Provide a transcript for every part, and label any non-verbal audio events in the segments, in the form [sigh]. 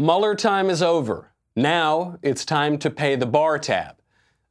Mueller time is over. Now it's time to pay the bar tab.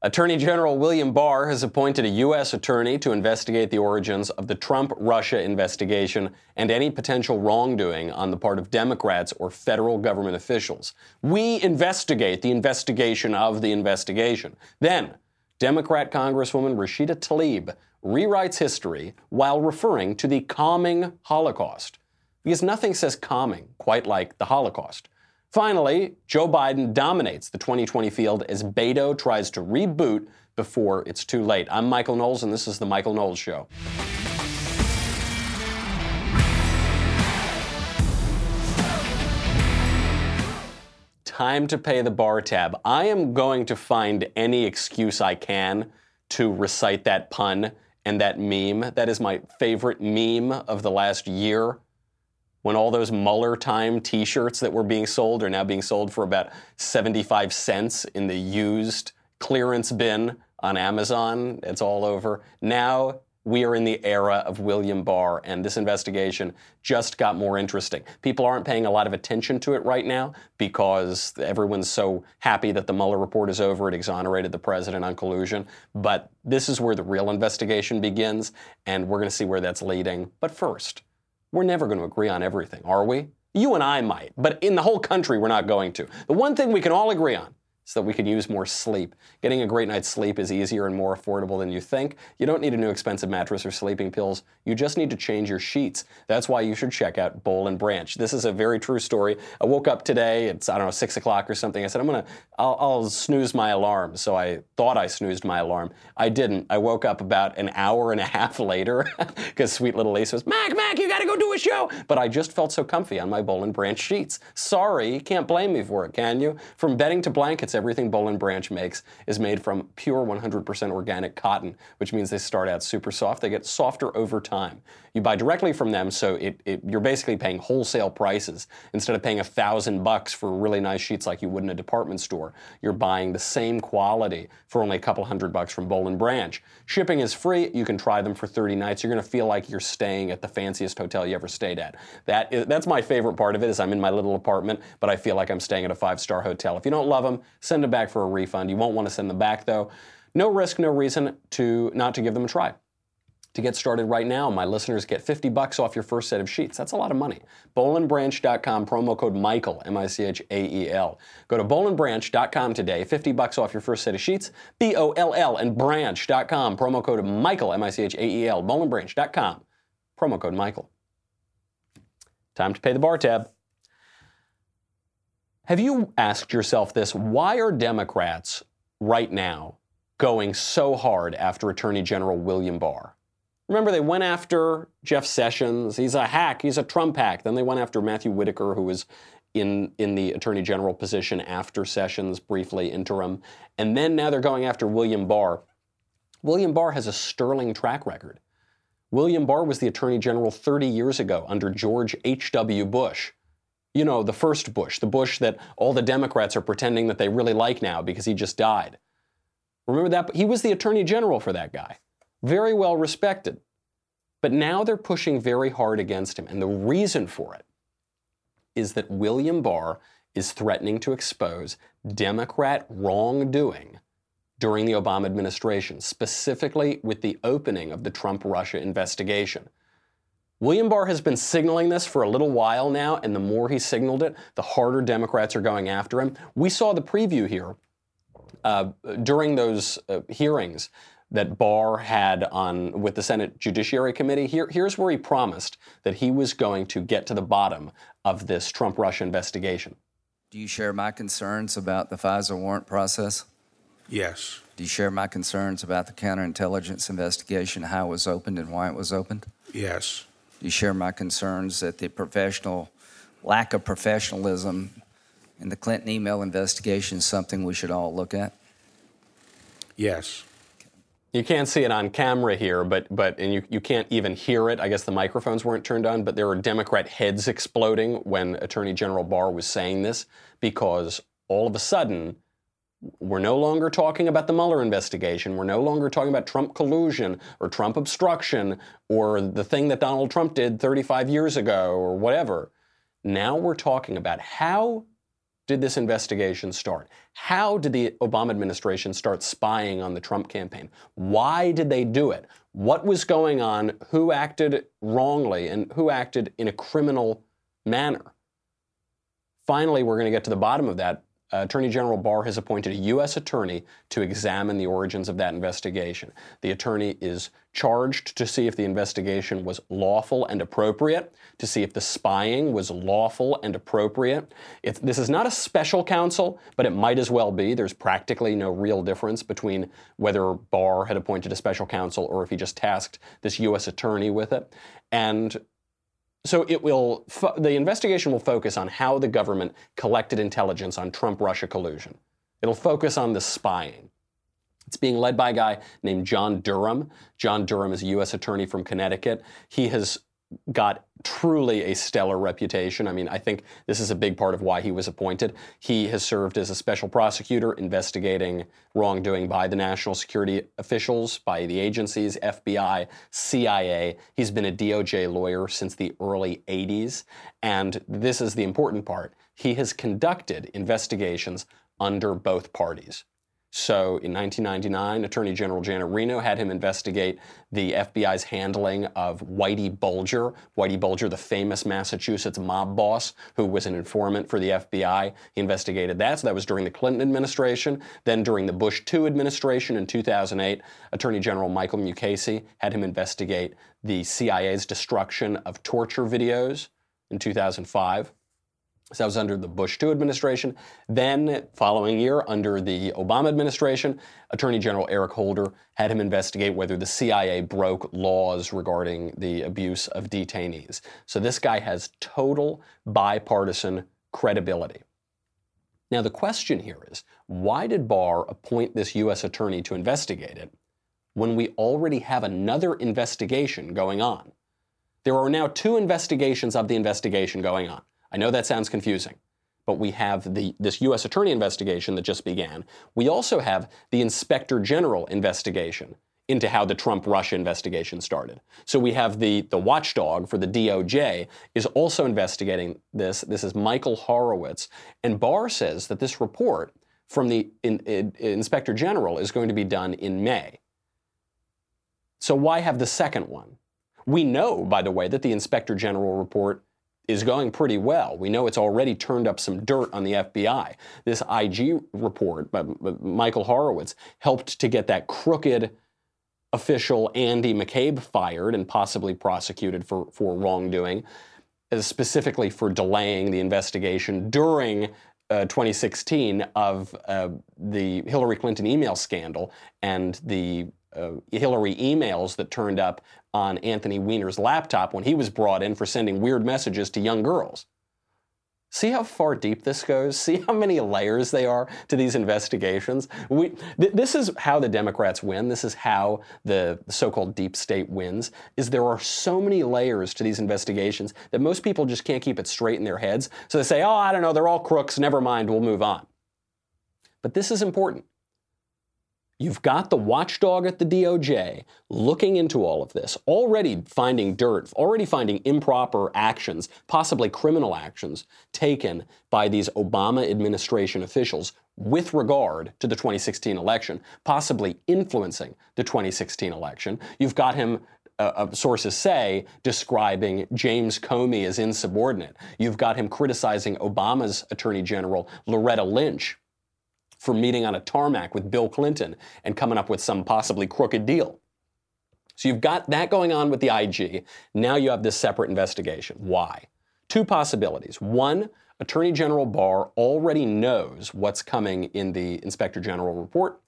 Attorney General William Barr has appointed a U.S. attorney to investigate the origins of the Trump Russia investigation and any potential wrongdoing on the part of Democrats or federal government officials. We investigate the investigation of the investigation. Then, Democrat Congresswoman Rashida Tlaib rewrites history while referring to the calming Holocaust. Because nothing says calming quite like the Holocaust. Finally, Joe Biden dominates the 2020 field as Beto tries to reboot before it's too late. I'm Michael Knowles, and this is The Michael Knowles Show. Time to pay the bar tab. I am going to find any excuse I can to recite that pun and that meme. That is my favorite meme of the last year when all those Mueller time t shirts that were being sold are now being sold for about 75 cents in the used clearance bin on Amazon. It's all over. Now we are in the era of William Barr, and this investigation just got more interesting. People aren't paying a lot of attention to it right now because everyone's so happy that the Mueller report is over. It exonerated the president on collusion. But this is where the real investigation begins, and we're going to see where that's leading. But first, we're never going to agree on everything, are we? You and I might, but in the whole country, we're not going to. The one thing we can all agree on so that we could use more sleep. Getting a great night's sleep is easier and more affordable than you think. You don't need a new expensive mattress or sleeping pills. You just need to change your sheets. That's why you should check out Boll and Branch. This is a very true story. I woke up today, it's, I don't know, six o'clock or something. I said, I'm gonna, I'll, I'll snooze my alarm. So I thought I snoozed my alarm. I didn't. I woke up about an hour and a half [laughs] later because sweet little Lisa was, Mac, Mac, you gotta go do a show. But I just felt so comfy on my Boll and Branch sheets. Sorry, can't blame me for it, can you? From bedding to blankets, everything Boll and Branch makes is made from pure 100% organic cotton, which means they start out super soft. They get softer over time. You buy directly from them, so it, it, you're basically paying wholesale prices instead of paying a thousand bucks for really nice sheets like you would in a department store. You're buying the same quality for only a couple hundred bucks from Boll and Branch. Shipping is free. You can try them for 30 nights. You're going to feel like you're staying at the fanciest hotel you ever stayed at. That is, that's my favorite part of it. Is I'm in my little apartment, but I feel like I'm staying at a five-star hotel. If you don't love them, send them back for a refund. You won't want to send them back though. No risk, no reason to not to give them a try. To get started right now, my listeners get 50 bucks off your first set of sheets. That's a lot of money. Bollandbranch.com, promo code Michael, M-I-C-H-A-E-L. Go to bollandbranch.com today, 50 bucks off your first set of sheets. B-O-L-L and branch.com, promo code Michael, M-I-C-H-A-E-L. Bollandbranch.com, promo code Michael. Time to pay the bar tab. Have you asked yourself this? Why are Democrats right now going so hard after Attorney General William Barr? Remember, they went after Jeff Sessions. He's a hack. He's a Trump hack. Then they went after Matthew Whitaker, who was in, in the attorney general position after Sessions, briefly interim. And then now they're going after William Barr. William Barr has a sterling track record. William Barr was the attorney general 30 years ago under George H.W. Bush. You know, the first Bush, the Bush that all the Democrats are pretending that they really like now because he just died. Remember that? He was the attorney general for that guy very well respected. But now they're pushing very hard against him. And the reason for it is that William Barr is threatening to expose Democrat wrongdoing during the Obama administration, specifically with the opening of the Trump Russia investigation. William Barr has been signaling this for a little while now, and the more he signaled it, the harder Democrats are going after him. We saw the preview here uh, during those uh, hearings that Barr had on with the Senate Judiciary Committee. Here, here's where he promised that he was going to get to the bottom of this Trump Russia investigation. Do you share my concerns about the FISA warrant process? Yes. Do you share my concerns about the counterintelligence investigation, how it was opened and why it was opened? Yes. Do you share my concerns that the professional lack of professionalism in the Clinton email investigation is something we should all look at? Yes. You can't see it on camera here, but but and you, you can't even hear it. I guess the microphones weren't turned on, but there were Democrat heads exploding when Attorney General Barr was saying this because all of a sudden we're no longer talking about the Mueller investigation. We're no longer talking about Trump collusion or Trump obstruction or the thing that Donald Trump did 35 years ago or whatever. Now we're talking about how did this investigation start? How did the Obama administration start spying on the Trump campaign? Why did they do it? What was going on? Who acted wrongly and who acted in a criminal manner? Finally, we're going to get to the bottom of that Uh, attorney General Barr has appointed a U.S. attorney to examine the origins of that investigation. The attorney is charged to see if the investigation was lawful and appropriate, to see if the spying was lawful and appropriate. This is not a special counsel, but it might as well be. There's practically no real difference between whether Barr had appointed a special counsel or if he just tasked this U.S. attorney with it. And so it will, fo- the investigation will focus on how the government collected intelligence on Trump Russia collusion. It'll focus on the spying. It's being led by a guy named John Durham. John Durham is a U.S. attorney from Connecticut. He has got truly a stellar reputation. I mean, I think this is a big part of why he was appointed. He has served as a special prosecutor investigating wrongdoing by the national security officials, by the agencies, FBI, CIA. He's been a DOJ lawyer since the early 80s. And this is the important part. He has conducted investigations under both parties. So in 1999, Attorney General Janet Reno had him investigate the FBI's handling of Whitey Bulger. Whitey Bulger, the famous Massachusetts mob boss who was an informant for the FBI. He investigated that. So that was during the Clinton administration. Then during the Bush II administration in 2008, Attorney General Michael Mukasey had him investigate the CIA's destruction of torture videos in 2005. So that was under the Bush II administration. Then, following year, under the Obama administration, Attorney General Eric Holder had him investigate whether the CIA broke laws regarding the abuse of detainees. So this guy has total bipartisan credibility. Now, the question here is why did Barr appoint this U.S. attorney to investigate it when we already have another investigation going on? There are now two investigations of the investigation going on. I know that sounds confusing, but we have the, this U.S. Attorney investigation that just began. We also have the Inspector General investigation into how the Trump Russia investigation started. So we have the, the watchdog for the DOJ is also investigating this. This is Michael Horowitz. And Barr says that this report from the in, in, Inspector General is going to be done in May. So why have the second one? We know, by the way, that the Inspector General report is going pretty well. We know it's already turned up some dirt on the FBI. This IG report by Michael Horowitz helped to get that crooked official Andy McCabe fired and possibly prosecuted for, for wrongdoing, specifically for delaying the investigation during uh, 2016 of uh, the Hillary Clinton email scandal and the uh, Hillary emails that turned up on Anthony Weiner's laptop when he was brought in for sending weird messages to young girls. See how far deep this goes? [laughs] See how many layers they are to these investigations? We, th- this is how the Democrats win. This is how the so-called deep state wins. Is there are so many layers to these investigations that most people just can't keep it straight in their heads. So they say, "Oh, I don't know, they're all crooks. Never mind, we'll move on." But this is important. You've got the watchdog at the DOJ looking into all of this, already finding dirt, already finding improper actions, possibly criminal actions taken by these Obama administration officials with regard to the 2016 election, possibly influencing the 2016 election. You've got him uh, uh, sources say, describing James Comey as insubordinate. You've got him criticizing Obama's Attorney General, Loretta Lynch, for meeting on a tarmac with Bill Clinton and coming up with some possibly crooked deal. So you've got that going on with the IG. Now you have this separate investigation. Why? Two possibilities. One, Attorney General Barr already knows what's coming in the Inspector General report.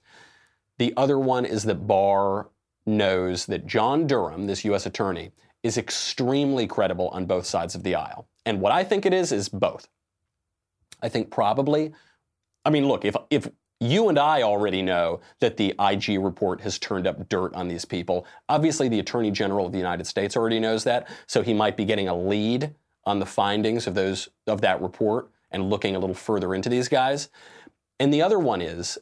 The other one is that Barr knows that John Durham, this U.S. attorney, is extremely credible on both sides of the aisle. And what I think it is, is both. I think probably I mean, look, if if you and I already know that the IG report has turned up dirt on these people. Obviously, the Attorney General of the United States already knows that, so he might be getting a lead on the findings of those of that report and looking a little further into these guys. And the other one is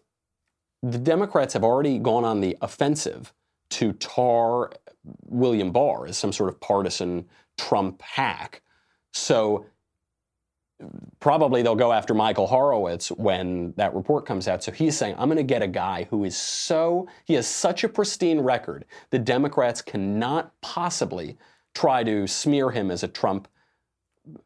the Democrats have already gone on the offensive to tar William Barr as some sort of partisan Trump hack. So probably they'll go after Michael Horowitz when that report comes out. So he's saying, I'm going to get a guy who is so, he has such a pristine record, the Democrats cannot possibly try to smear him as a Trump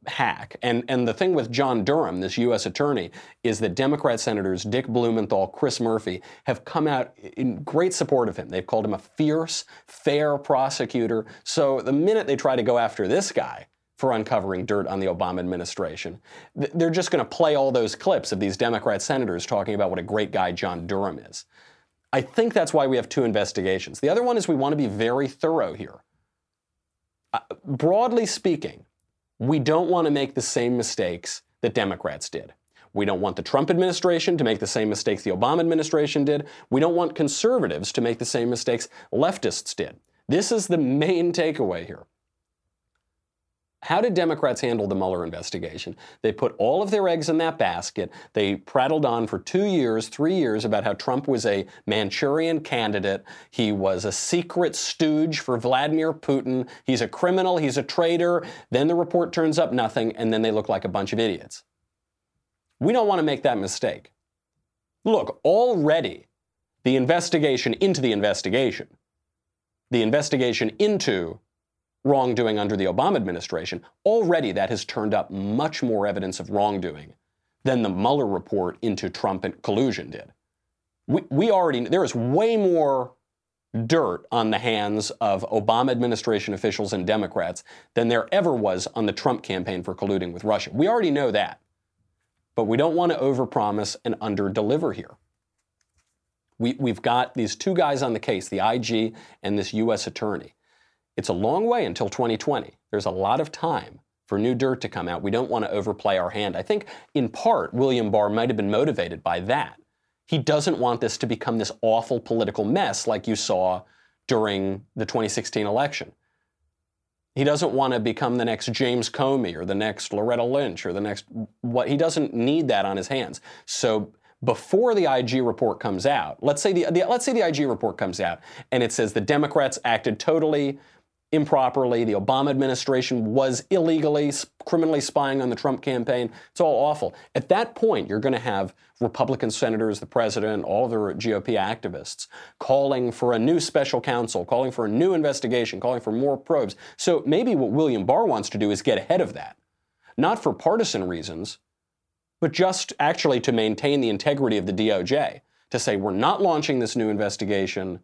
hack. And, and the thing with John Durham, this U.S. attorney, is that Democrat senators Dick Blumenthal, Chris Murphy have come out in great support of him. They've called him a fierce, fair prosecutor. So the minute they try to go after this guy, for uncovering dirt on the Obama administration. They're just going to play all those clips of these Democrat senators talking about what a great guy John Durham is. I think that's why we have two investigations. The other one is we want to be very thorough here. Uh, broadly speaking, we don't want to make the same mistakes that Democrats did. We don't want the Trump administration to make the same mistakes the Obama administration did. We don't want conservatives to make the same mistakes leftists did. This is the main takeaway here. How did Democrats handle the Mueller investigation? They put all of their eggs in that basket. They prattled on for two years, three years about how Trump was a Manchurian candidate. He was a secret stooge for Vladimir Putin. He's a criminal. He's a traitor. Then the report turns up nothing, and then they look like a bunch of idiots. We don't want to make that mistake. Look, already the investigation into the investigation, the investigation into wrongdoing under the Obama administration, already that has turned up much more evidence of wrongdoing than the Mueller report into Trump and collusion did. We, we already, there is way more dirt on the hands of Obama administration officials and Democrats than there ever was on the Trump campaign for colluding with Russia. We already know that. But we don't want to overpromise and underdeliver here. We, we've got these two guys on the case, the IG and this U.S. attorney. It's a long way until 2020. There's a lot of time for new dirt to come out. We don't want to overplay our hand. I think, in part, William Barr might have been motivated by that. He doesn't want this to become this awful political mess like you saw during the 2016 election. He doesn't want to become the next James Comey or the next Loretta Lynch or the next what he doesn't need that on his hands. So before the IG report comes out, let's say the, the, let's say the IG report comes out and it says the Democrats acted totally improperly. The Obama administration was illegally, criminally spying on the Trump campaign. It's all awful. At that point, you're going to have Republican senators, the president, all the GOP activists calling for a new special counsel, calling for a new investigation, calling for more probes. So maybe what William Barr wants to do is get ahead of that. Not for partisan reasons, but just actually to maintain the integrity of the DOJ, to say we're not launching this new investigation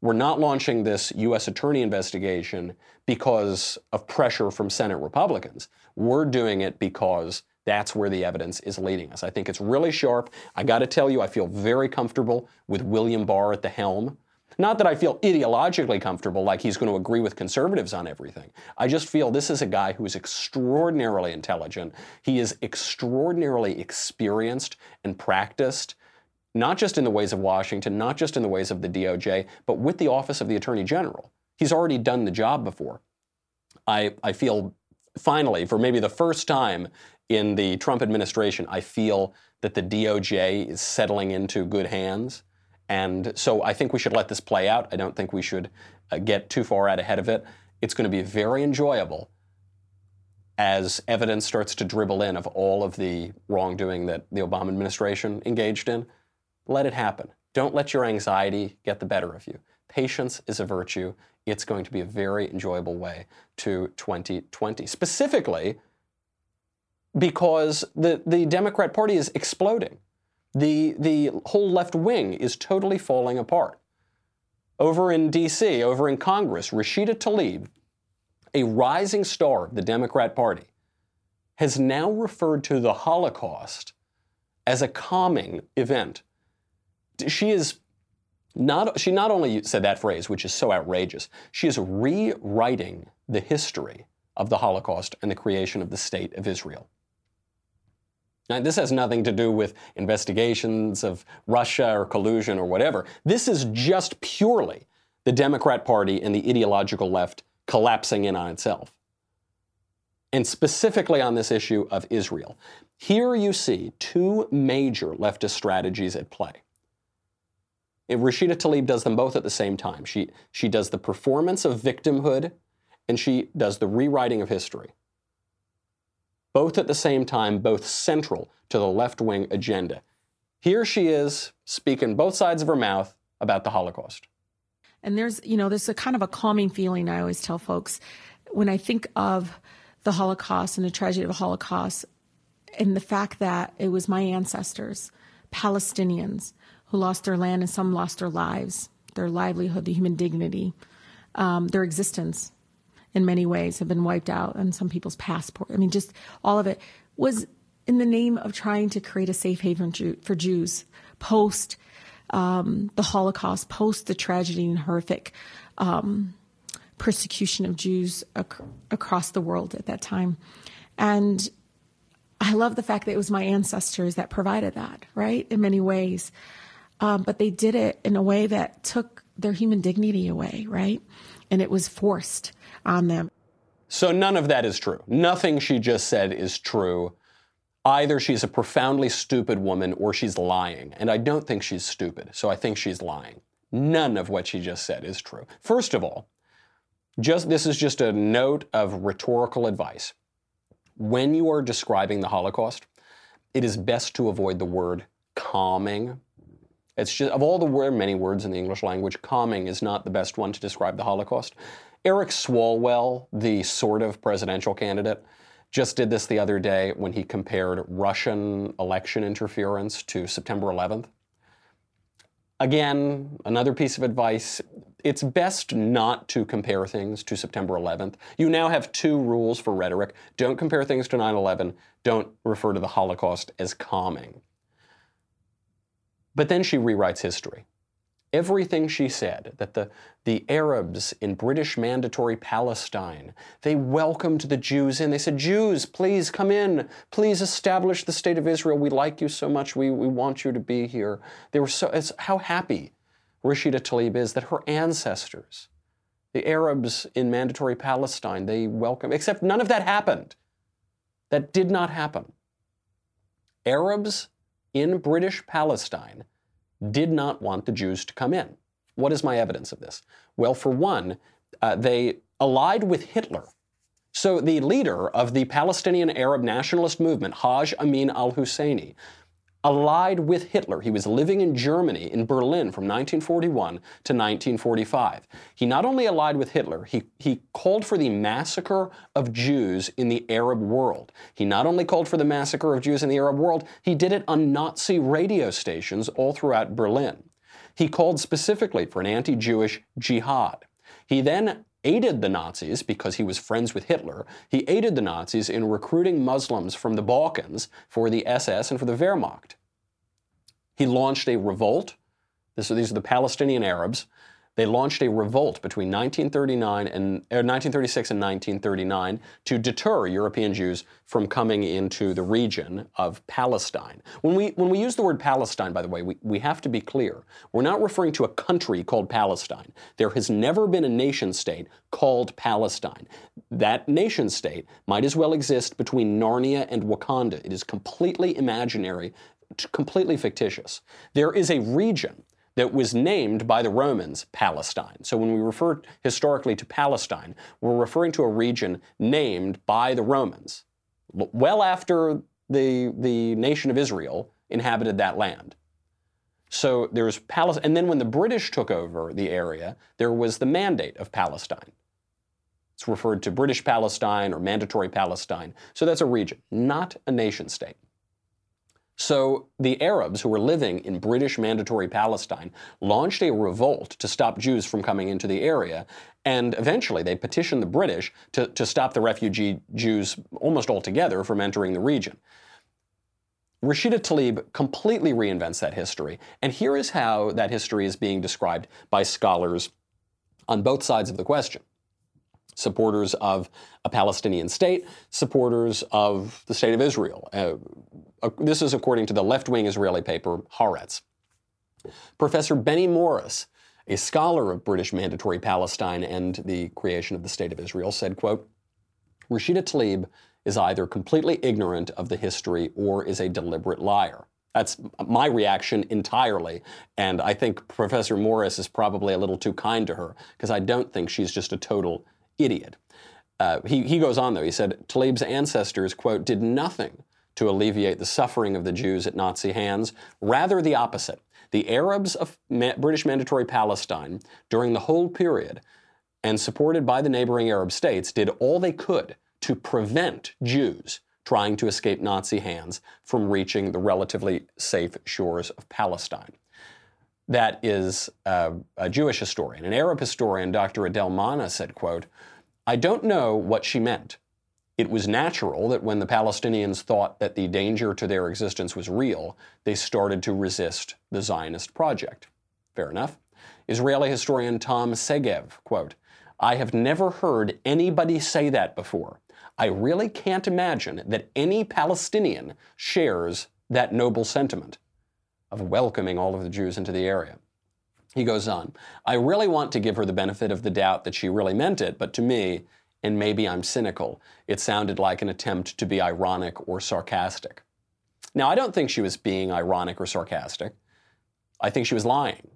we're not launching this U.S. attorney investigation because of pressure from Senate Republicans. We're doing it because that's where the evidence is leading us. I think it's really sharp. I got to tell you, I feel very comfortable with William Barr at the helm. Not that I feel ideologically comfortable, like he's going to agree with conservatives on everything. I just feel this is a guy who is extraordinarily intelligent. He is extraordinarily experienced and practiced not just in the ways of Washington, not just in the ways of the DOJ, but with the Office of the Attorney General. He's already done the job before. I, I feel finally, for maybe the first time in the Trump administration, I feel that the DOJ is settling into good hands. And so I think we should let this play out. I don't think we should uh, get too far out ahead of it. It's going to be very enjoyable as evidence starts to dribble in of all of the wrongdoing that the Obama administration engaged in let it happen. Don't let your anxiety get the better of you. Patience is a virtue. It's going to be a very enjoyable way to 2020. Specifically, because the, the Democrat Party is exploding. The, the whole left wing is totally falling apart. Over in DC, over in Congress, Rashida Tlaib, a rising star of the Democrat Party, has now referred to the Holocaust as a calming event she is not she not only said that phrase, which is so outrageous, she is rewriting the history of the Holocaust and the creation of the state of Israel. Now, this has nothing to do with investigations of Russia or collusion or whatever. This is just purely the Democrat Party and the ideological left collapsing in on itself. And specifically on this issue of Israel. Here you see two major leftist strategies at play. Rashida Tlaib does them both at the same time. She, she does the performance of victimhood and she does the rewriting of history. both at the same time, both central to the left wing agenda. Here she is speaking both sides of her mouth about the Holocaust. And there's, you know, there's a kind of a calming feeling I always tell folks when I think of the Holocaust and the tragedy of the Holocaust and the fact that it was my ancestors, Palestinians, who lost their land and some lost their lives, their livelihood, the human dignity, um, their existence in many ways have been wiped out and some people's passport. I mean, just all of it was in the name of trying to create a safe haven for Jews post um, the Holocaust, post the tragedy and horrific um, persecution of Jews ac- across the world at that time. And I love the fact that it was my ancestors that provided that, right? In many ways. Um, but they did it in a way that took their human dignity away, right? And it was forced on them. So none of that is true. Nothing she just said is true. Either she's a profoundly stupid woman or she's lying. And I don't think she's stupid, so I think she's lying. None of what she just said is true. First of all, just this is just a note of rhetorical advice. When you are describing the Holocaust, it is best to avoid the word calming. It's just of all the many words in the English language, calming is not the best one to describe the Holocaust. Eric Swalwell, the sort of presidential candidate, just did this the other day when he compared Russian election interference to September 11th. Again, another piece of advice it's best not to compare things to September 11th. You now have two rules for rhetoric don't compare things to 9 11, don't refer to the Holocaust as calming. But then she rewrites history. Everything she said that the, the arabs in british mandatory palestine they welcomed the jews in. They said jews please come in. Please establish the state of israel. We like you so much. We, we want you to be here. They were so how happy rashida tlaib is that her ancestors the arabs in mandatory palestine they welcome except none of that happened. That did not happen. Arabs in british palestine did not want the Jews to come in. What is my evidence of this? Well, for one, uh, they allied with Hitler. So the leader of the Palestinian Arab nationalist movement, Haj Amin al Husseini, allied with Hitler. He was living in Germany, in Berlin, from 1941 to 1945. He not only allied with Hitler, he, he called for the massacre of Jews in the Arab world. He not only called for the massacre of Jews in the Arab world, he did it on Nazi radio stations all throughout Berlin. He called specifically for an anti Jewish jihad. He then aided the Nazis because he was friends with Hitler. He aided the Nazis in recruiting Muslims from the Balkans for the SS and for the Wehrmacht. He launched a revolt. This, these are the Palestinian Arabs they launched a revolt between 1939 and, er, 1936 and 1939 to deter European Jews from coming into the region of Palestine. When we, when we use the word Palestine, by the way, we, we have to be clear. We're not referring to a country called Palestine. There has never been a nation state called Palestine. That nation state might as well exist between Narnia and Wakanda. It is completely imaginary, completely fictitious. There is a region that was named by the Romans Palestine. So when we refer historically to Palestine, we're referring to a region named by the Romans, well after the, the nation of Israel inhabited that land. So there's Palestine, and then when the British took over the area, there was the Mandate of Palestine. It's referred to British Palestine or Mandatory Palestine. So that's a region, not a nation state. So the Arabs who were living in British Mandatory Palestine launched a revolt to stop Jews from coming into the area, and eventually they petitioned the British to, to stop the refugee Jews almost altogether from entering the region. Rashida Tlaib completely reinvents that history, and here is how that history is being described by scholars on both sides of the question supporters of a Palestinian state, supporters of the state of Israel. Uh, uh, this is according to the left wing Israeli paper Haaretz. Professor Benny Morris, a scholar of British mandatory Palestine and the creation of the state of Israel, said, quote, Rashida Tlaib is either completely ignorant of the history or is a deliberate liar. That's my reaction entirely. And I think Professor Morris is probably a little too kind to her because I don't think she's just a total idiot. Uh, he, he goes on, though. He said Tlaib's ancestors, quote, did nothing to alleviate the suffering of the Jews at Nazi hands, rather the opposite. The Arabs of Ma- British Mandatory Palestine during the whole period, and supported by the neighboring Arab states, did all they could to prevent Jews trying to escape Nazi hands from reaching the relatively safe shores of Palestine. That is uh, a Jewish historian. An Arab historian, Dr. Adel Manna, said, quote, I don't know what she meant. It was natural that when the Palestinians thought that the danger to their existence was real, they started to resist the Zionist project. Fair enough. Israeli historian Tom Segev, quote, I have never heard anybody say that before. I really can't imagine that any Palestinian shares that noble sentiment of welcoming all of the Jews into the area. He goes on, I really want to give her the benefit of the doubt that she really meant it, but to me, and maybe I'm cynical, it sounded like an attempt to be ironic or sarcastic. Now, I don't think she was being ironic or sarcastic. I think she was lying.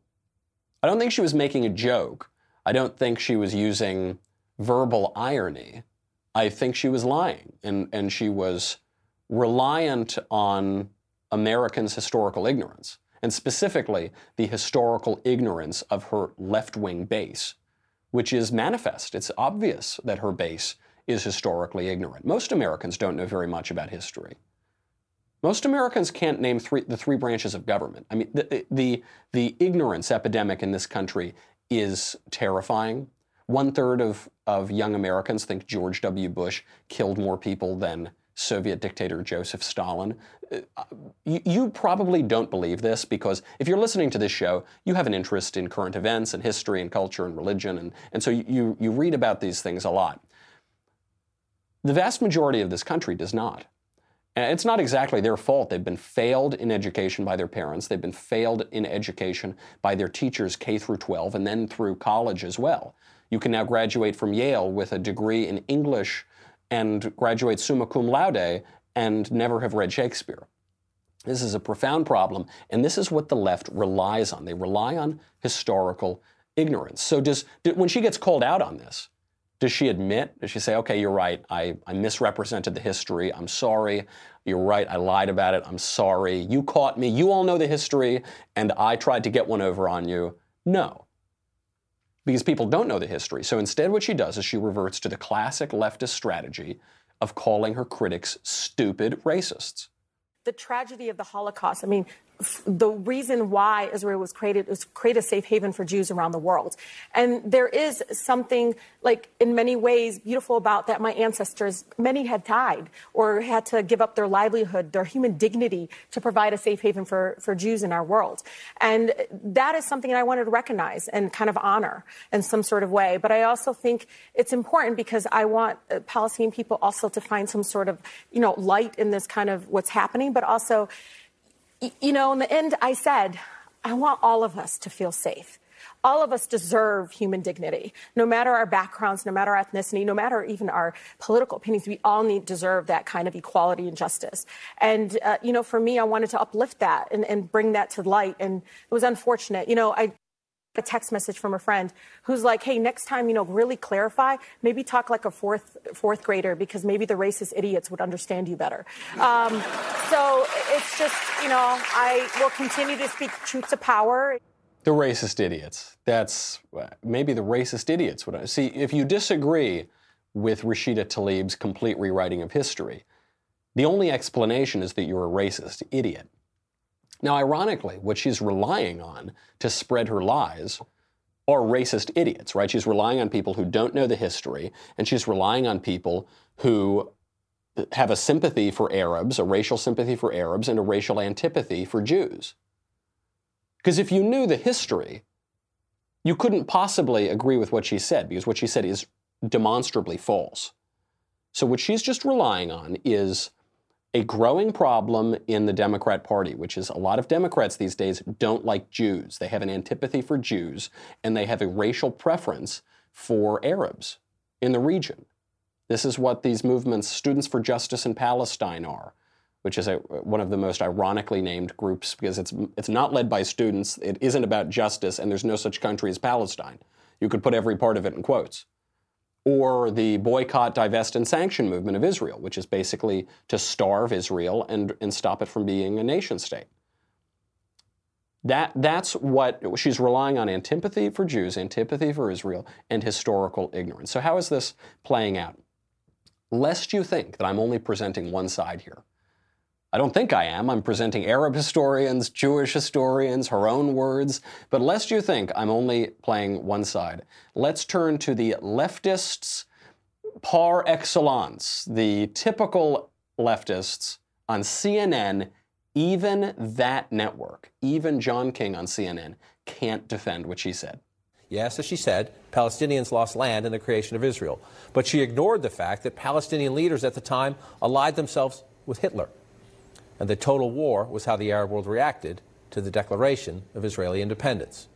I don't think she was making a joke. I don't think she was using verbal irony. I think she was lying and, and she was reliant on Americans' historical ignorance, and specifically the historical ignorance of her left wing base, which is manifest. It's obvious that her base is historically ignorant. Most Americans don't know very much about history. Most Americans can't name three, the three branches of government. I mean, the, the, the ignorance epidemic in this country is terrifying. One third of, of young Americans think George W. Bush killed more people than Soviet dictator Joseph Stalin. Uh, you, probably don't believe this because if you're listening to this show, you have an interest in current events and history and culture and religion, and, and so you, you read about these things a lot. The vast majority of this country does not. And it's not exactly their fault. They've been failed in education by their parents. They've been failed in education by their teachers K through 12 and then through college as well. You can now graduate from Yale with a degree in English and graduate summa cum laude and never have read Shakespeare. This is a profound problem, and this is what the left relies on. They rely on historical ignorance. So, does when she gets called out on this, does she admit? Does she say, "Okay, you're right. I, I misrepresented the history. I'm sorry. You're right. I lied about it. I'm sorry. You caught me. You all know the history, and I tried to get one over on you." No because people don't know the history. So instead, what she does is she reverts to the classic leftist strategy of calling her critics stupid racists. The tragedy of the Holocaust, I mean, the reason why Israel was created was create a safe haven for Jews around the world. And there is something like in many ways beautiful about that my ancestors, many had died or had to give up their livelihood, their human dignity to provide a safe haven for, for Jews in our world. And that is something that I wanted to recognize and kind of honor in some sort of way. But I also think it's important because I want uh, Palestinian people also to find some sort of, you know, light in this kind of what's happening, but also you know, in the end, I said, I want all of us to feel safe. All of us deserve human dignity, no matter our backgrounds, no matter our ethnicity, no matter even our political opinions. We all need deserve that kind of equality and justice. And uh, you know, for me, I wanted to uplift that and, and bring that to light. And it was unfortunate. You know, I a text message from a friend who's like, "Hey, next time, you know, really clarify. Maybe talk like a fourth fourth grader because maybe the racist idiots would understand you better." Um, so it's just, you know, I will continue to speak truth to power. The racist idiots. That's maybe the racist idiots would see if you disagree with Rashida Tlaib's complete rewriting of history. The only explanation is that you're a racist idiot. Now, ironically, what she's relying on to spread her lies are racist idiots, right? She's relying on people who don't know the history, and she's relying on people who have a sympathy for Arabs, a racial sympathy for Arabs, and a racial antipathy for Jews. Because if you knew the history, you couldn't possibly agree with what she said, because what she said is demonstrably false. So, what she's just relying on is a growing problem in the Democrat Party, which is a lot of Democrats these days don't like Jews. They have an antipathy for Jews, and they have a racial preference for Arabs in the region. This is what these movements, Students for Justice in Palestine, are, which is a, one of the most ironically named groups because it's, it's not led by students, it isn't about justice, and there's no such country as Palestine. You could put every part of it in quotes. Or the boycott, divest, and sanction movement of Israel, which is basically to starve Israel and, and stop it from being a nation state. That, that's what she's relying on antipathy for Jews, antipathy for Israel, and historical ignorance. So, how is this playing out? Lest you think that I'm only presenting one side here. I don't think I am. I'm presenting Arab historians, Jewish historians, her own words. But lest you think I'm only playing one side, let's turn to the leftists par excellence, the typical leftists on CNN even that network, even John King on CNN, can't defend what she said. Yes, as she said, Palestinians lost land in the creation of Israel. But she ignored the fact that Palestinian leaders at the time allied themselves with Hitler. And the total war was how the Arab world reacted to the declaration of Israeli independence.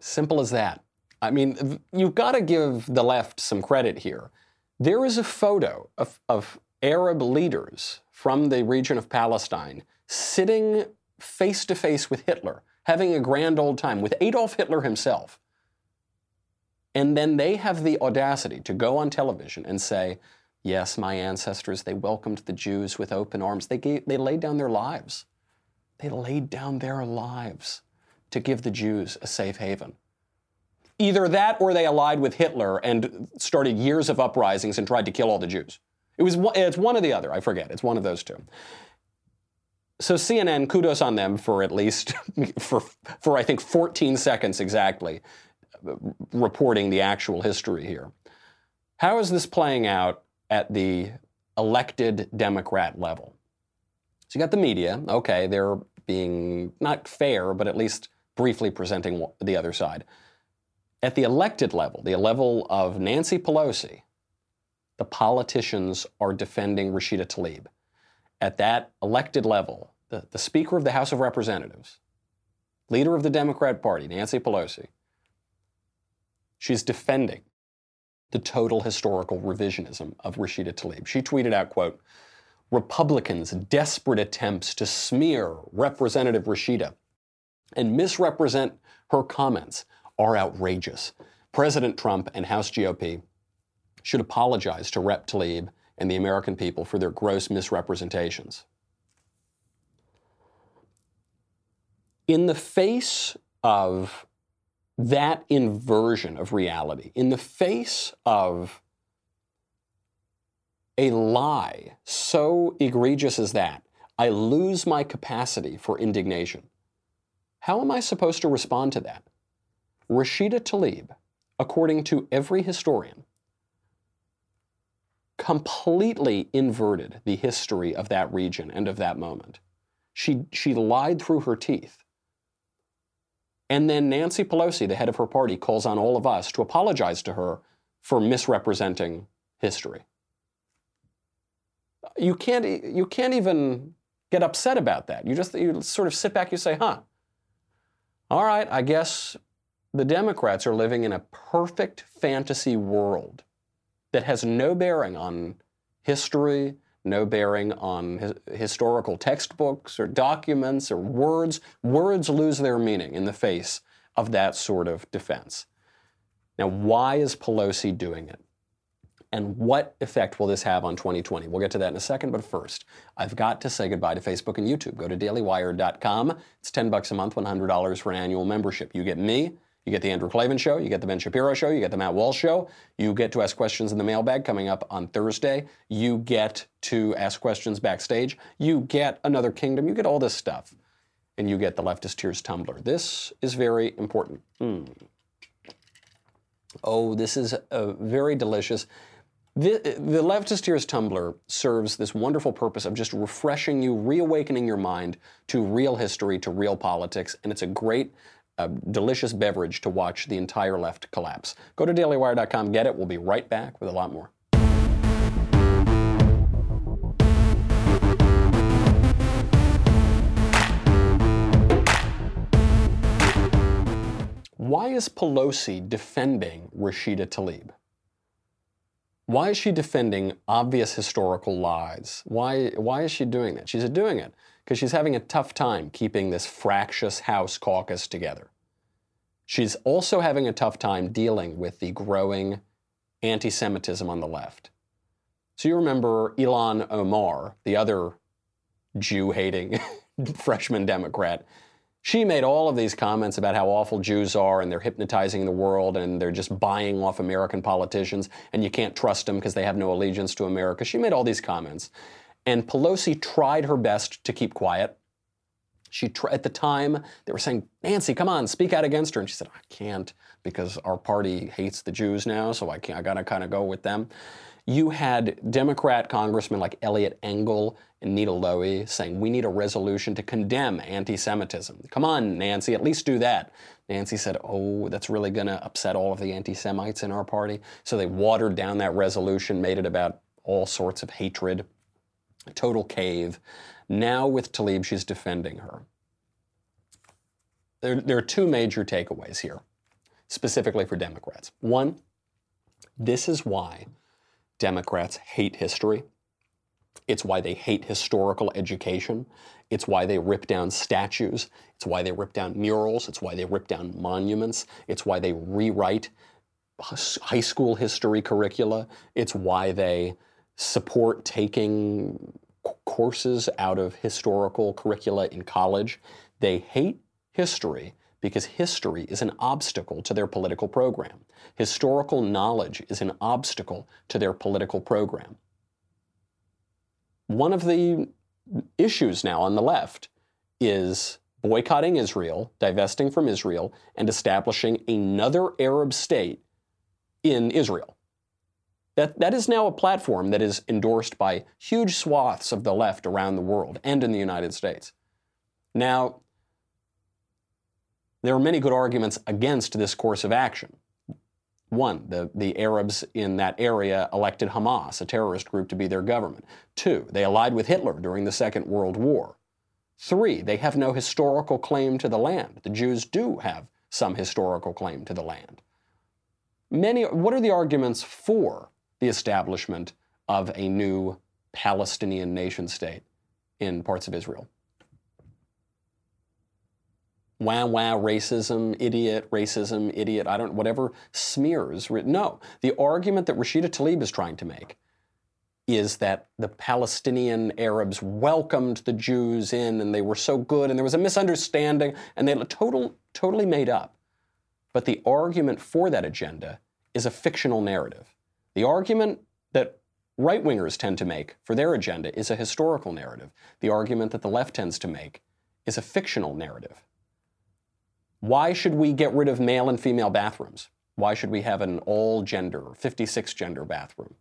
Simple as that. I mean, you've got to give the left some credit here. There is a photo of, of Arab leaders from the region of Palestine sitting face to face with Hitler, having a grand old time with Adolf Hitler himself. And then they have the audacity to go on television and say, Yes, my ancestors, they welcomed the Jews with open arms. They, gave, they laid down their lives. They laid down their lives to give the Jews a safe haven. Either that or they allied with Hitler and started years of uprisings and tried to kill all the Jews. It was it's one or the other, I forget. It's one of those two so CNN, kudos on them for at least [laughs] for for I think 14 seconds exactly reporting the actual history here. How is this playing out at the elected Democrat level? So you got the media, okay, they're being not fair, but at least briefly presenting the other side. At the elected level, the level of Nancy Pelosi, the politicians are defending Rashida Tlaib at that elected level, the, the Speaker of the House of Representatives, leader of the Democrat Party, Nancy Pelosi, she's defending the total historical revisionism of Rashida Tlaib. She tweeted out, quote, Republicans' desperate attempts to smear Representative Rashida and misrepresent her comments are outrageous. President Trump and House GOP should apologize to Rep. Tlaib and the American people for their gross misrepresentations. In the face of that inversion of reality, in the face of a lie so egregious as that, I lose my capacity for indignation. How am I supposed to respond to that? Rashida Tlaib, according to every historian, completely inverted the history of that region and of that moment. She, she lied through her teeth. And then Nancy Pelosi, the head of her party, calls on all of us to apologize to her for misrepresenting history. You can't, you can't even get upset about that. You just you sort of sit back, you say, huh, all right, I guess the Democrats are living in a perfect fantasy world that has no bearing on history, no bearing on his, historical textbooks or documents or words. Words lose their meaning in the face of that sort of defense. Now, why is Pelosi doing it? And what effect will this have on 2020? We'll get to that in a second, but first, I've got to say goodbye to Facebook and YouTube. Go to dailywire.com. It's 10 bucks a month, $100 for an annual membership. You get me, you get the Andrew Klavan Show, you get the Ben Shapiro Show, you get the Matt Walsh Show. You get to ask questions in the mailbag coming up on Thursday. You get to ask questions backstage. You get another kingdom. You get all this stuff. And you get the Leftist Tears tumbler. This is very important. Mm. Oh, this is a very delicious. The, the Leftist Tears tumbler serves this wonderful purpose of just refreshing you, reawakening your mind to real history, to real politics, and it's a great a delicious beverage to watch the entire left collapse. Go to dailywire.com, get it. We'll be right back with a lot more. Why is Pelosi defending Rashida Tlaib? Why is she defending obvious historical lies? Why, why is she doing that? She's doing it because she's having a tough time keeping this fractious House caucus together. She's also having a tough time dealing with the growing anti Semitism on the left. So you remember Ilhan Omar, the other Jew hating [laughs] freshman Democrat. She made all of these comments about how awful Jews are and they're hypnotizing the world and they're just buying off American politicians and you can't trust them because they have no allegiance to America. She made all these comments. And Pelosi tried her best to keep quiet. She tr- at the time they were saying, "Nancy, come on, speak out against her," and she said, "I can't because our party hates the Jews now, so I can't. I gotta kind of go with them." You had Democrat congressmen like Eliot Engel and Nita Lowey saying, We need a resolution to condemn anti Semitism. Come on, Nancy, at least do that. Nancy said, Oh, that's really to upset all of the anti Semites in our party. So they watered down that resolution, made it about all sorts of hatred, total cave. Now with Tlaib, she's defending her. There, there are two major takeaways here, specifically for Democrats. One, this is why Democrats hate history. It's why they hate historical education. It's why they rip down statues. It's why they rip down murals. It's why they rip down monuments. It's why they rewrite high school history curricula. It's why they support taking courses out of historical curricula in college. They hate history because history is an obstacle to their political program. Historical knowledge is an obstacle to their political program. One of the issues now on the left is boycotting Israel, divesting from Israel, and establishing another Arab state in Israel. That, that is now a platform that is endorsed by huge swaths of the left around the world and in the United States. Now, there are many good arguments against this course of action. One, the, the Arabs in that area elected Hamas, a terrorist group, to be their government. Two, they allied with Hitler during the Second World War. Three, they have no historical claim to the land. The Jews do have some historical claim to the land. Many, what are the arguments for the establishment of a new Palestinian nation state in parts of Israel? wow, wow, racism, idiot, racism, idiot, I don't, whatever smears. No. The argument that Rashida Tlaib is trying to make is that the Palestinian Arabs welcomed the Jews in and they were so good and there was a misunderstanding and they total, totally made up. But the argument for that agenda is a fictional narrative. The argument that right wingers tend to make for their agenda is a historical narrative. The argument that the left tends to make is a fictional narrative. Why should we get rid of male and female bathrooms? Why should we have an all gender, 56 gender bathroom?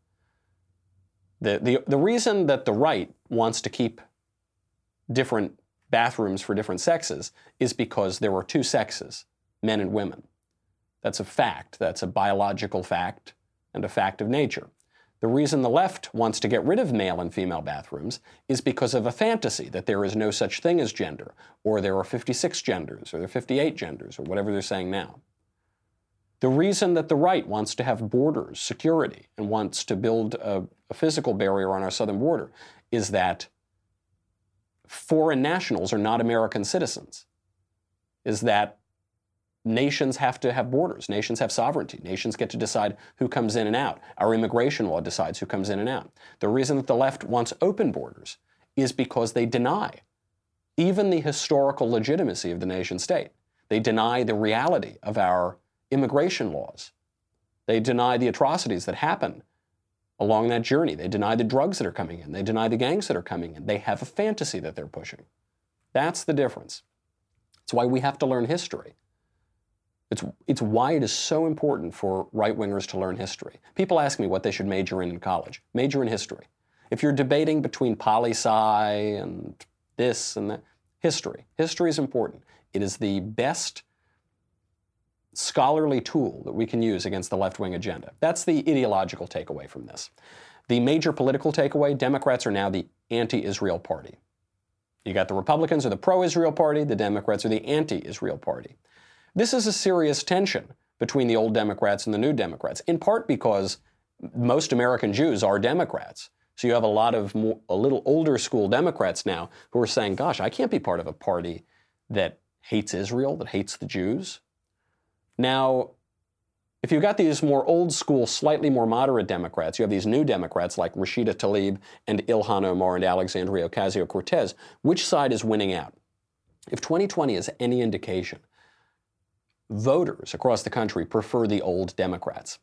The, the, the reason that the right wants to keep different bathrooms for different sexes is because there are two sexes, men and women. That's a fact. That's a biological fact and a fact of nature. The reason the left wants to get rid of male and female bathrooms is because of a fantasy that there is no such thing as gender, or there are 56 genders, or there are 58 genders, or whatever they're saying now. The reason that the right wants to have borders, security, and wants to build a, a physical barrier on our southern border is that foreign nationals are not American citizens, is that nations have to have borders. Nations have sovereignty. Nations get to decide who comes in and out. Our immigration law decides who comes in and out. The reason that the left wants open borders is because they deny even the historical legitimacy of the nation state. They deny the reality of our immigration laws. They deny the atrocities that happen along that journey. They deny the drugs that are coming in. They deny the gangs that are coming in. They have a fantasy that they're pushing. That's the difference. It's why we have to learn history. It's, it's why it is so important for right wingers to learn history. People ask me what they should major in in college. Major in history. If you're debating between poli sci and this and that, history. History is important. It is the best scholarly tool that we can use against the left wing agenda. That's the ideological takeaway from this. The major political takeaway Democrats are now the anti Israel party. You got the Republicans are the pro Israel party, the Democrats are the anti Israel party. This is a serious tension between the old Democrats and the new Democrats, in part because most American Jews are Democrats. So you have a lot of more, a little older school Democrats now who are saying, gosh, I can't be part of a party that hates Israel, that hates the Jews. Now, If you've got these more old school, slightly more moderate Democrats, you have these new Democrats like Rashida Tlaib and Ilhan Omar and Alexandria Ocasio Cortez, which side is winning out? If 2020 is any indication, voters across the country prefer the old Democrats.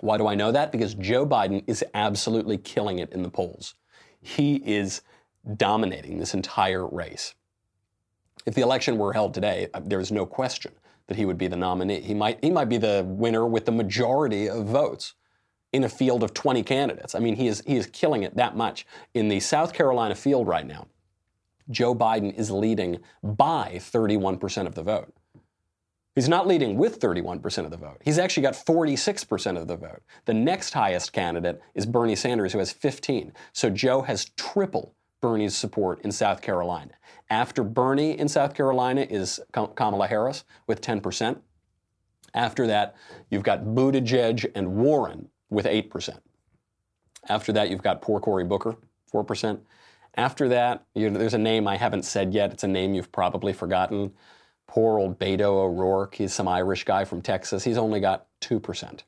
Why do I know that? Because Joe Biden is absolutely killing it in the polls. He is dominating this entire race. If the election were held today, uh, there is no question that he would be the nominee. He might, he might be the winner with the majority of votes in a field of 20 candidates. I mean, he is, he is killing it that much. In the South Carolina field right now, Joe Biden is leading by 31% of the vote. He's not leading with 31% of the vote. He's actually got 46% of the vote. The next highest candidate is Bernie Sanders, who has 15. So Joe has triple Bernie's support in South Carolina. After Bernie in South Carolina is Kamala Harris with 10%. After that, you've got Buttigieg and Warren with 8%. After that, you've got poor Cory Booker, 4%. After that, you know, there's a name I haven't said yet. It's a name you've probably forgotten. Poor old Beto O'Rourke. He's some Irish guy from Texas. He's only got 2%.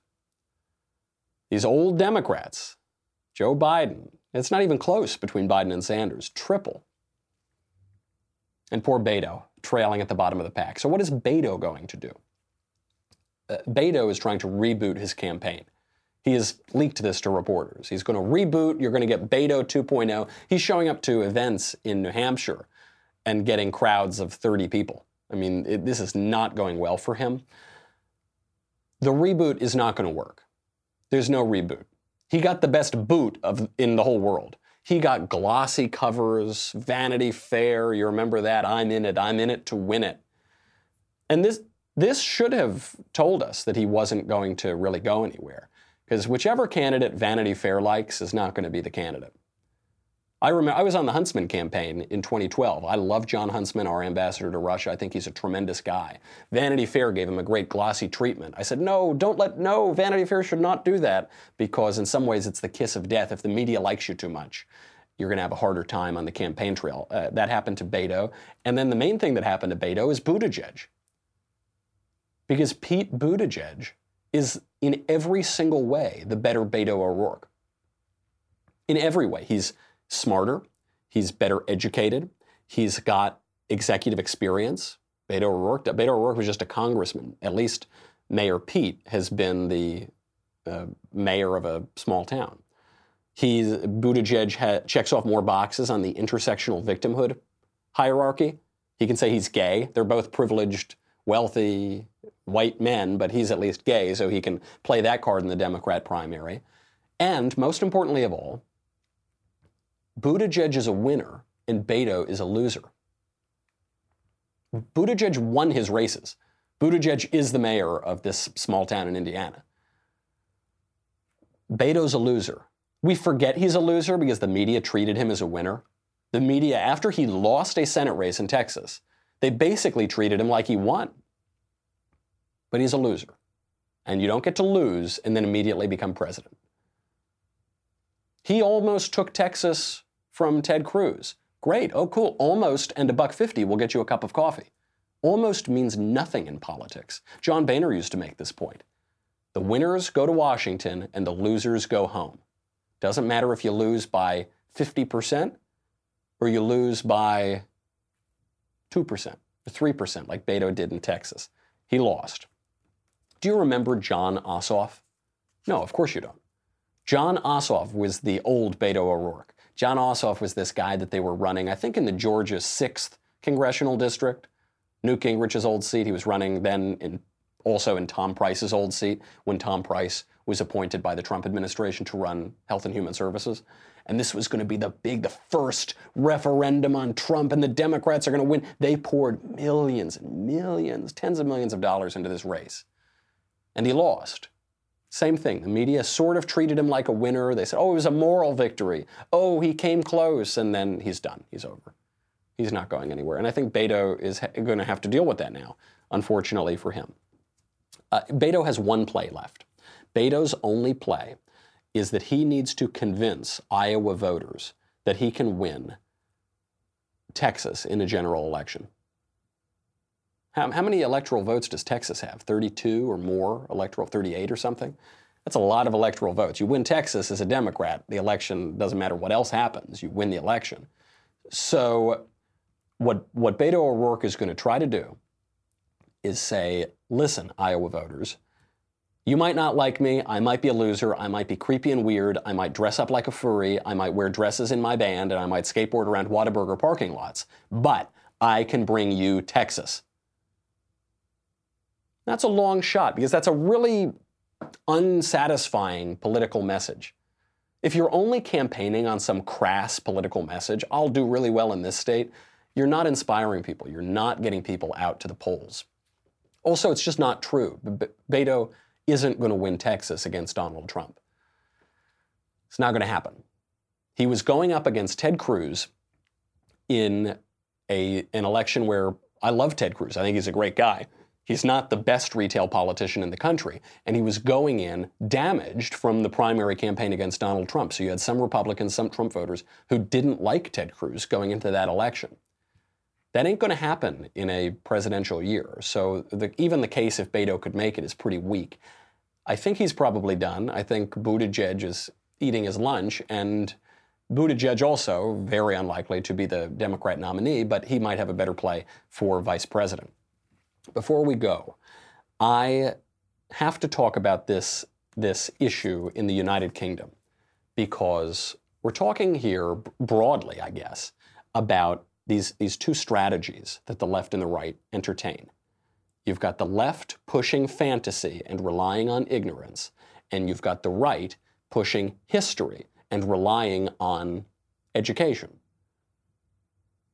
These old Democrats, Joe Biden, it's not even close between Biden and Sanders, triple. And poor Beto, trailing at the bottom of the pack. So, what is Beto going to do? Uh, Beto is trying to reboot his campaign. He has leaked this to reporters. He's going to reboot. You're going to get Beto 2.0. He's showing up to events in New Hampshire and getting crowds of 30 people. I mean, it, this is not going well for him. The reboot is not going to work. There's no reboot. He got the best boot of in the whole world. He got glossy covers, Vanity Fair. You remember that? I'm in it. I'm in it to win it. And this this should have told us that he wasn't going to really go anywhere. Because whichever candidate Vanity Fair likes is not going to be the candidate. I remember I was on the Huntsman campaign in 2012. I love Jon Huntsman, our ambassador to Russia. I think he's a tremendous guy. Vanity Fair gave him a great glossy treatment. I said, "No, don't let no, Vanity Fair should not do that because in some ways it's the kiss of death. If the media likes you too much, you're going to have a harder time on the campaign trail." Uh, that happened to Beto, and then the main thing that happened to Beto is Buttigieg. Because Pete Buttigieg is in every single way the better Beto O'Rourke. In every way. He's smarter, he's better educated, he's got executive experience. Beto O'Rourke, Beto O'Rourke was just a congressman. At least Mayor Pete has been the uh, mayor of a small town. He's Buttigieg ha- checks off more boxes on the intersectional victimhood hierarchy. He can say he's gay. They're both privileged, wealthy, white men, but he's at least gay, so he can play that card in the Democrat primary. And most importantly of all, Buttigieg is a winner and Beto is a loser. Buttigieg won his races. Buttigieg is the mayor of this small town in Indiana. Beto's a loser. We forget he's a loser because the media treated him as a winner. The media, after he lost a Senate race in Texas, they basically treated him like he won but he's a loser. And you don't get to lose and then immediately become president. He almost took Texas from Ted Cruz. Great. Oh, cool. Almost and a buck 50 will get you a cup of coffee. Almost means nothing in politics. John Boehner used to make this point. The winners go to Washington and the losers go home. Doesn't matter if you lose by 50% or you lose by 2% or 3%, like Beto did in Texas. He lost. Do you remember Jon Ossoff? No, of course you don't. Jon Ossoff was the old Beto O'Rourke. Jon Ossoff was this guy that they were running, I think, in the Georgia 6th congressional district, Newt Gingrich's old seat. He was running then in, also in Tom Price's old seat when Tom Price was appointed by the Trump administration to run Health and Human Services. And this was going to be the big, the first referendum on Trump, and the Democrats are going to win. They poured millions and millions, tens of millions of dollars into this race and he lost. Same thing. The media sort of treated him like a winner. They said, oh, it was a moral victory. Oh, he came close, and then he's done. He's over. He's not going anywhere. And I think Beto is ha- going to have to deal with that now, unfortunately for him. Uh, Beto has one play left. Beto's only play is that he needs to convince Iowa voters that he can win Texas in a general election. How, how many electoral votes does Texas have? 32 or more electoral, 38 or something? That's a lot of electoral votes. You win Texas as a Democrat, the election doesn't matter what else happens, you win the election. So, what, what Beto O'Rourke is going to try to do is say, listen, Iowa voters, you might not like me. I might be a loser. I might be creepy and weird. I might dress up like a furry. I might wear dresses in my band, and I might skateboard around Whataburger parking lots. But I can bring you Texas. That's a long shot because that's a really unsatisfying political message. If you're only campaigning on some crass political message, I'll do really well in this state, you're not inspiring people. You're not getting people out to the polls. Also, it's just not true. Beto isn't going to win Texas against Donald Trump. It's not going to happen. He was going up against Ted Cruz in a, an election where I love Ted Cruz. I think he's a great guy. He's not the best retail politician in the country. And he was going in damaged from the primary campaign against Donald Trump. So you had some Republicans, some Trump voters who didn't like Ted Cruz going into that election. That ain't going to happen in a presidential year. So the, even the case if Beto could make it is pretty weak. I think he's probably done. I think Buttigieg is eating his lunch, and Buttigieg also very unlikely to be the Democrat nominee, but he might have a better play for vice president. Before we go, I have to talk about this, this issue in the United Kingdom because we're talking here broadly, I guess, about these, these two strategies that the left and the right entertain. You've got the left pushing fantasy and relying on ignorance, and you've got the right pushing history and relying on education,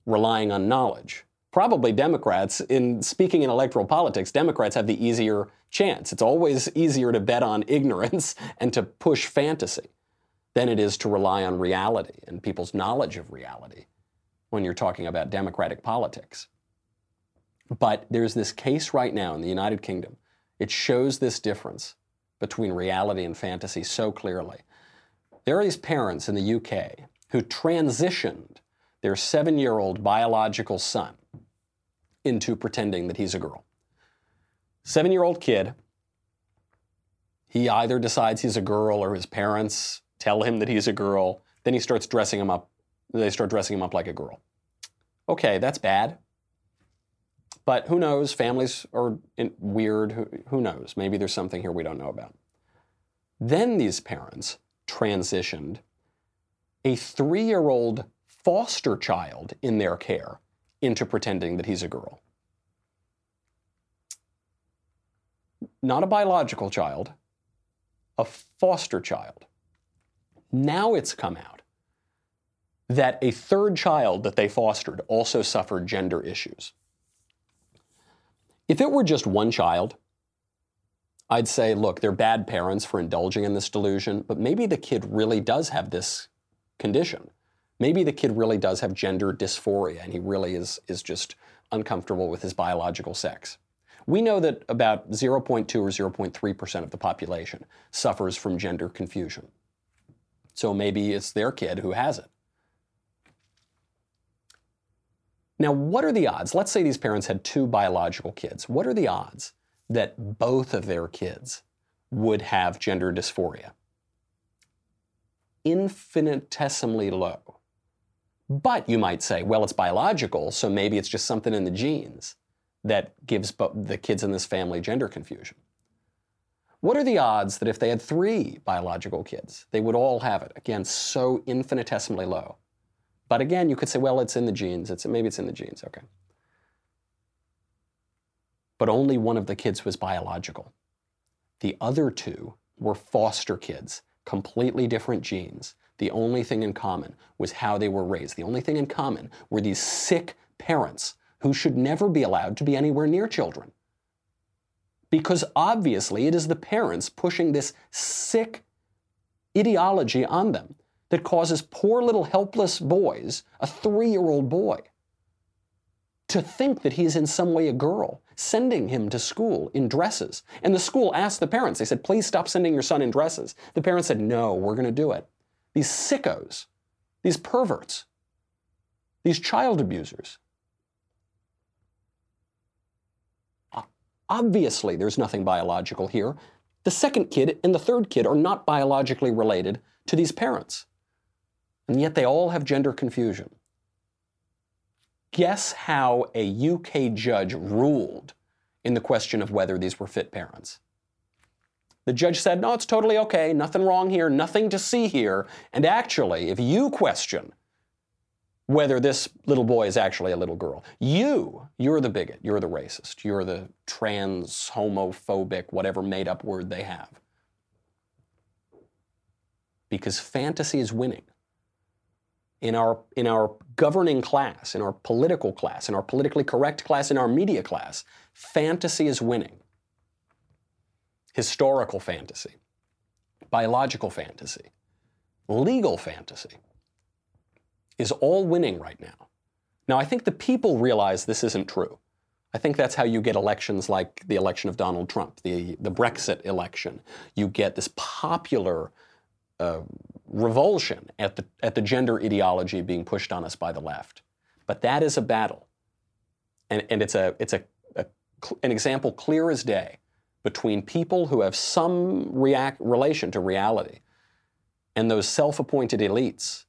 relying on knowledge probably Democrats, in speaking in electoral politics, Democrats have the easier chance. It's always easier to bet on ignorance [laughs] and to push fantasy than it is to rely on reality and people's knowledge of reality when you're talking about democratic politics. But there's this case right now in the United Kingdom. It shows this difference between reality and fantasy so clearly. There are these parents in the UK who transitioned their seven year old biological son into pretending that he's a girl. Seven year old kid, he either decides he's a girl or his parents tell him that he's a girl. Then he starts dressing him up. They start dressing him up like a girl. Okay, that's bad. But who knows? Families are weird. Who, who knows? Maybe there's something here we don't know about. Then these parents transitioned a three year old foster child in their care into pretending that he's a girl. Not a biological child, a foster child. Now it's come out that a third child that they fostered also suffered gender issues. If it were just one child, I'd say, look, they're bad parents for indulging in this delusion, but maybe the kid really does have this condition maybe the kid really does have gender dysphoria and he really is, is just uncomfortable with his biological sex. We know that about 0.2 or 0.3% of the population suffers from gender confusion. So maybe it's their kid who has it. Now, what are the odds? Let's say these parents had two biological kids. What are the odds that both of their kids would have gender dysphoria? Infinitesimally low. But you might say, well, it's biological, so maybe it's just something in the genes that gives the kids in this family gender confusion. What are the odds that if they had three biological kids, they would all have it? Again, so infinitesimally low. But again, you could say, well, it's in the genes. It's, maybe it's in the genes. Okay. But only one of the kids was biological. The other two were foster kids, completely different genes the only thing in common was how they were raised. The only thing in common were these sick parents who should never be allowed to be anywhere near children. Because obviously it is the parents pushing this sick ideology on them that causes poor little helpless boys, a three year old boy, to think that he is in some way a girl, sending him to school in dresses. And the school asked the parents, they said, please stop sending your son in dresses. The parents said, no, we're going to do it these sickos, these perverts, these child abusers. Obviously, there's nothing biological here. The second kid and the third kid are not biologically related to these parents. And yet they all have gender confusion. Guess how a UK judge ruled in the question of whether these were fit parents? The judge said, no, it's totally okay, nothing wrong here, nothing to see here. And actually, if you question whether this little boy is actually a little girl, you, you're the bigot, you're the racist, you're the trans, homophobic, whatever made up word they have. Because fantasy is winning. In our, in our governing class, in our political class, in our politically correct class, in our media class, fantasy is winning historical fantasy, biological fantasy, legal fantasy is all winning right now. Now, I think the people realize this isn't true. I think that's how you get elections like the election of Donald Trump, the, the Brexit election. You get this popular uh, revulsion at the, at the gender ideology being pushed on us by the left. But that is a battle. And, and it's, a, it's a, a an example clear as day between people who have some react, relation to reality and those self appointed elites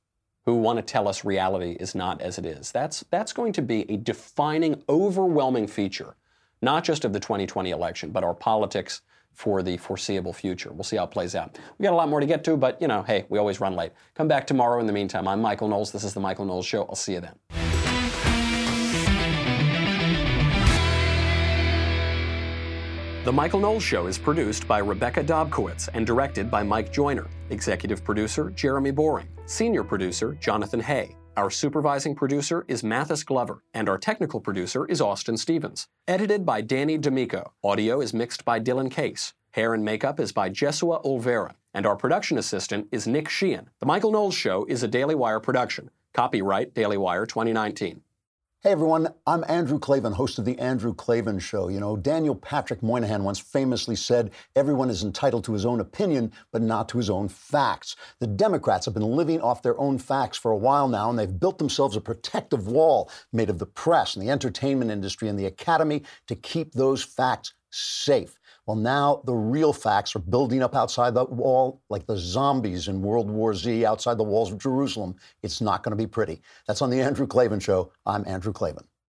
who want to tell us reality is not as it is. That's, that's going to be a defining, overwhelming feature, not just of the 2020 election, but our politics for the foreseeable future. We'll see how it plays out. We got a lot more to get to, but you know, hey, we always run late. Come back tomorrow. In the meantime, I'm Michael Knowles. This is The Michael Knowles Show. I'll see you then. The Michael Knowles Show is produced by Rebecca Dobkowitz and directed by Mike Joyner. Executive producer Jeremy Boring. Senior producer Jonathan Hay. Our supervising producer is Mathis Glover, and our technical producer is Austin Stevens. Edited by Danny D'Amico. Audio is mixed by Dylan Case. Hair and makeup is by Jesua Olvera, and our production assistant is Nick Sheehan. The Michael Knowles Show is a Daily Wire production. Copyright Daily Wire 2019. Hey everyone, I'm Andrew Klavan, host of The Andrew Klavan Show. You know, Daniel Patrick Moynihan once famously said, Everyone is entitled to his own opinion, but not to his own facts. The Democrats have been living off their own facts for a while now, and they've built themselves a protective wall made of the press and the entertainment industry and the academy to keep those facts safe. Well, now the real facts are building up outside the wall like the zombies in World War Z outside the walls of Jerusalem. It's not going to be pretty. That's on The Andrew Klavan Show. I'm Andrew Klavan.